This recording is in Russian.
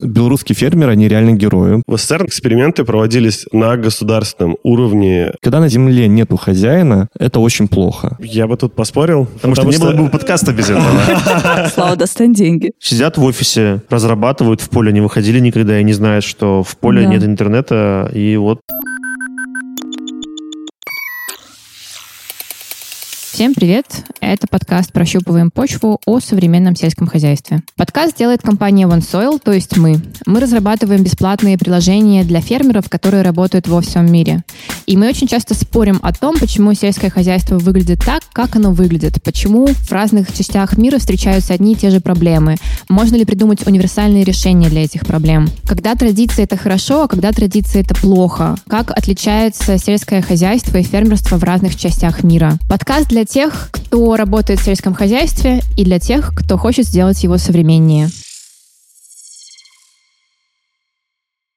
Белорусские фермеры, они реально герои. В СССР эксперименты проводились на государственном уровне. Когда на земле нету хозяина, это очень плохо. Я бы тут поспорил. Потому, потому что, что не было бы подкаста без этого. Слава, достань деньги. Сидят в офисе, разрабатывают, в поле не выходили никогда и не знают, что в поле нет интернета, и вот... Всем привет! Это подкаст «Прощупываем почву» о современном сельском хозяйстве. Подкаст делает компания OneSoil, то есть мы. Мы разрабатываем бесплатные приложения для фермеров, которые работают во всем мире. И мы очень часто спорим о том, почему сельское хозяйство выглядит так, как оно выглядит, почему в разных частях мира встречаются одни и те же проблемы, можно ли придумать универсальные решения для этих проблем. Когда традиция — это хорошо, а когда традиция — это плохо. Как отличается сельское хозяйство и фермерство в разных частях мира. Подкаст для тех, кто работает в сельском хозяйстве, и для тех, кто хочет сделать его современнее.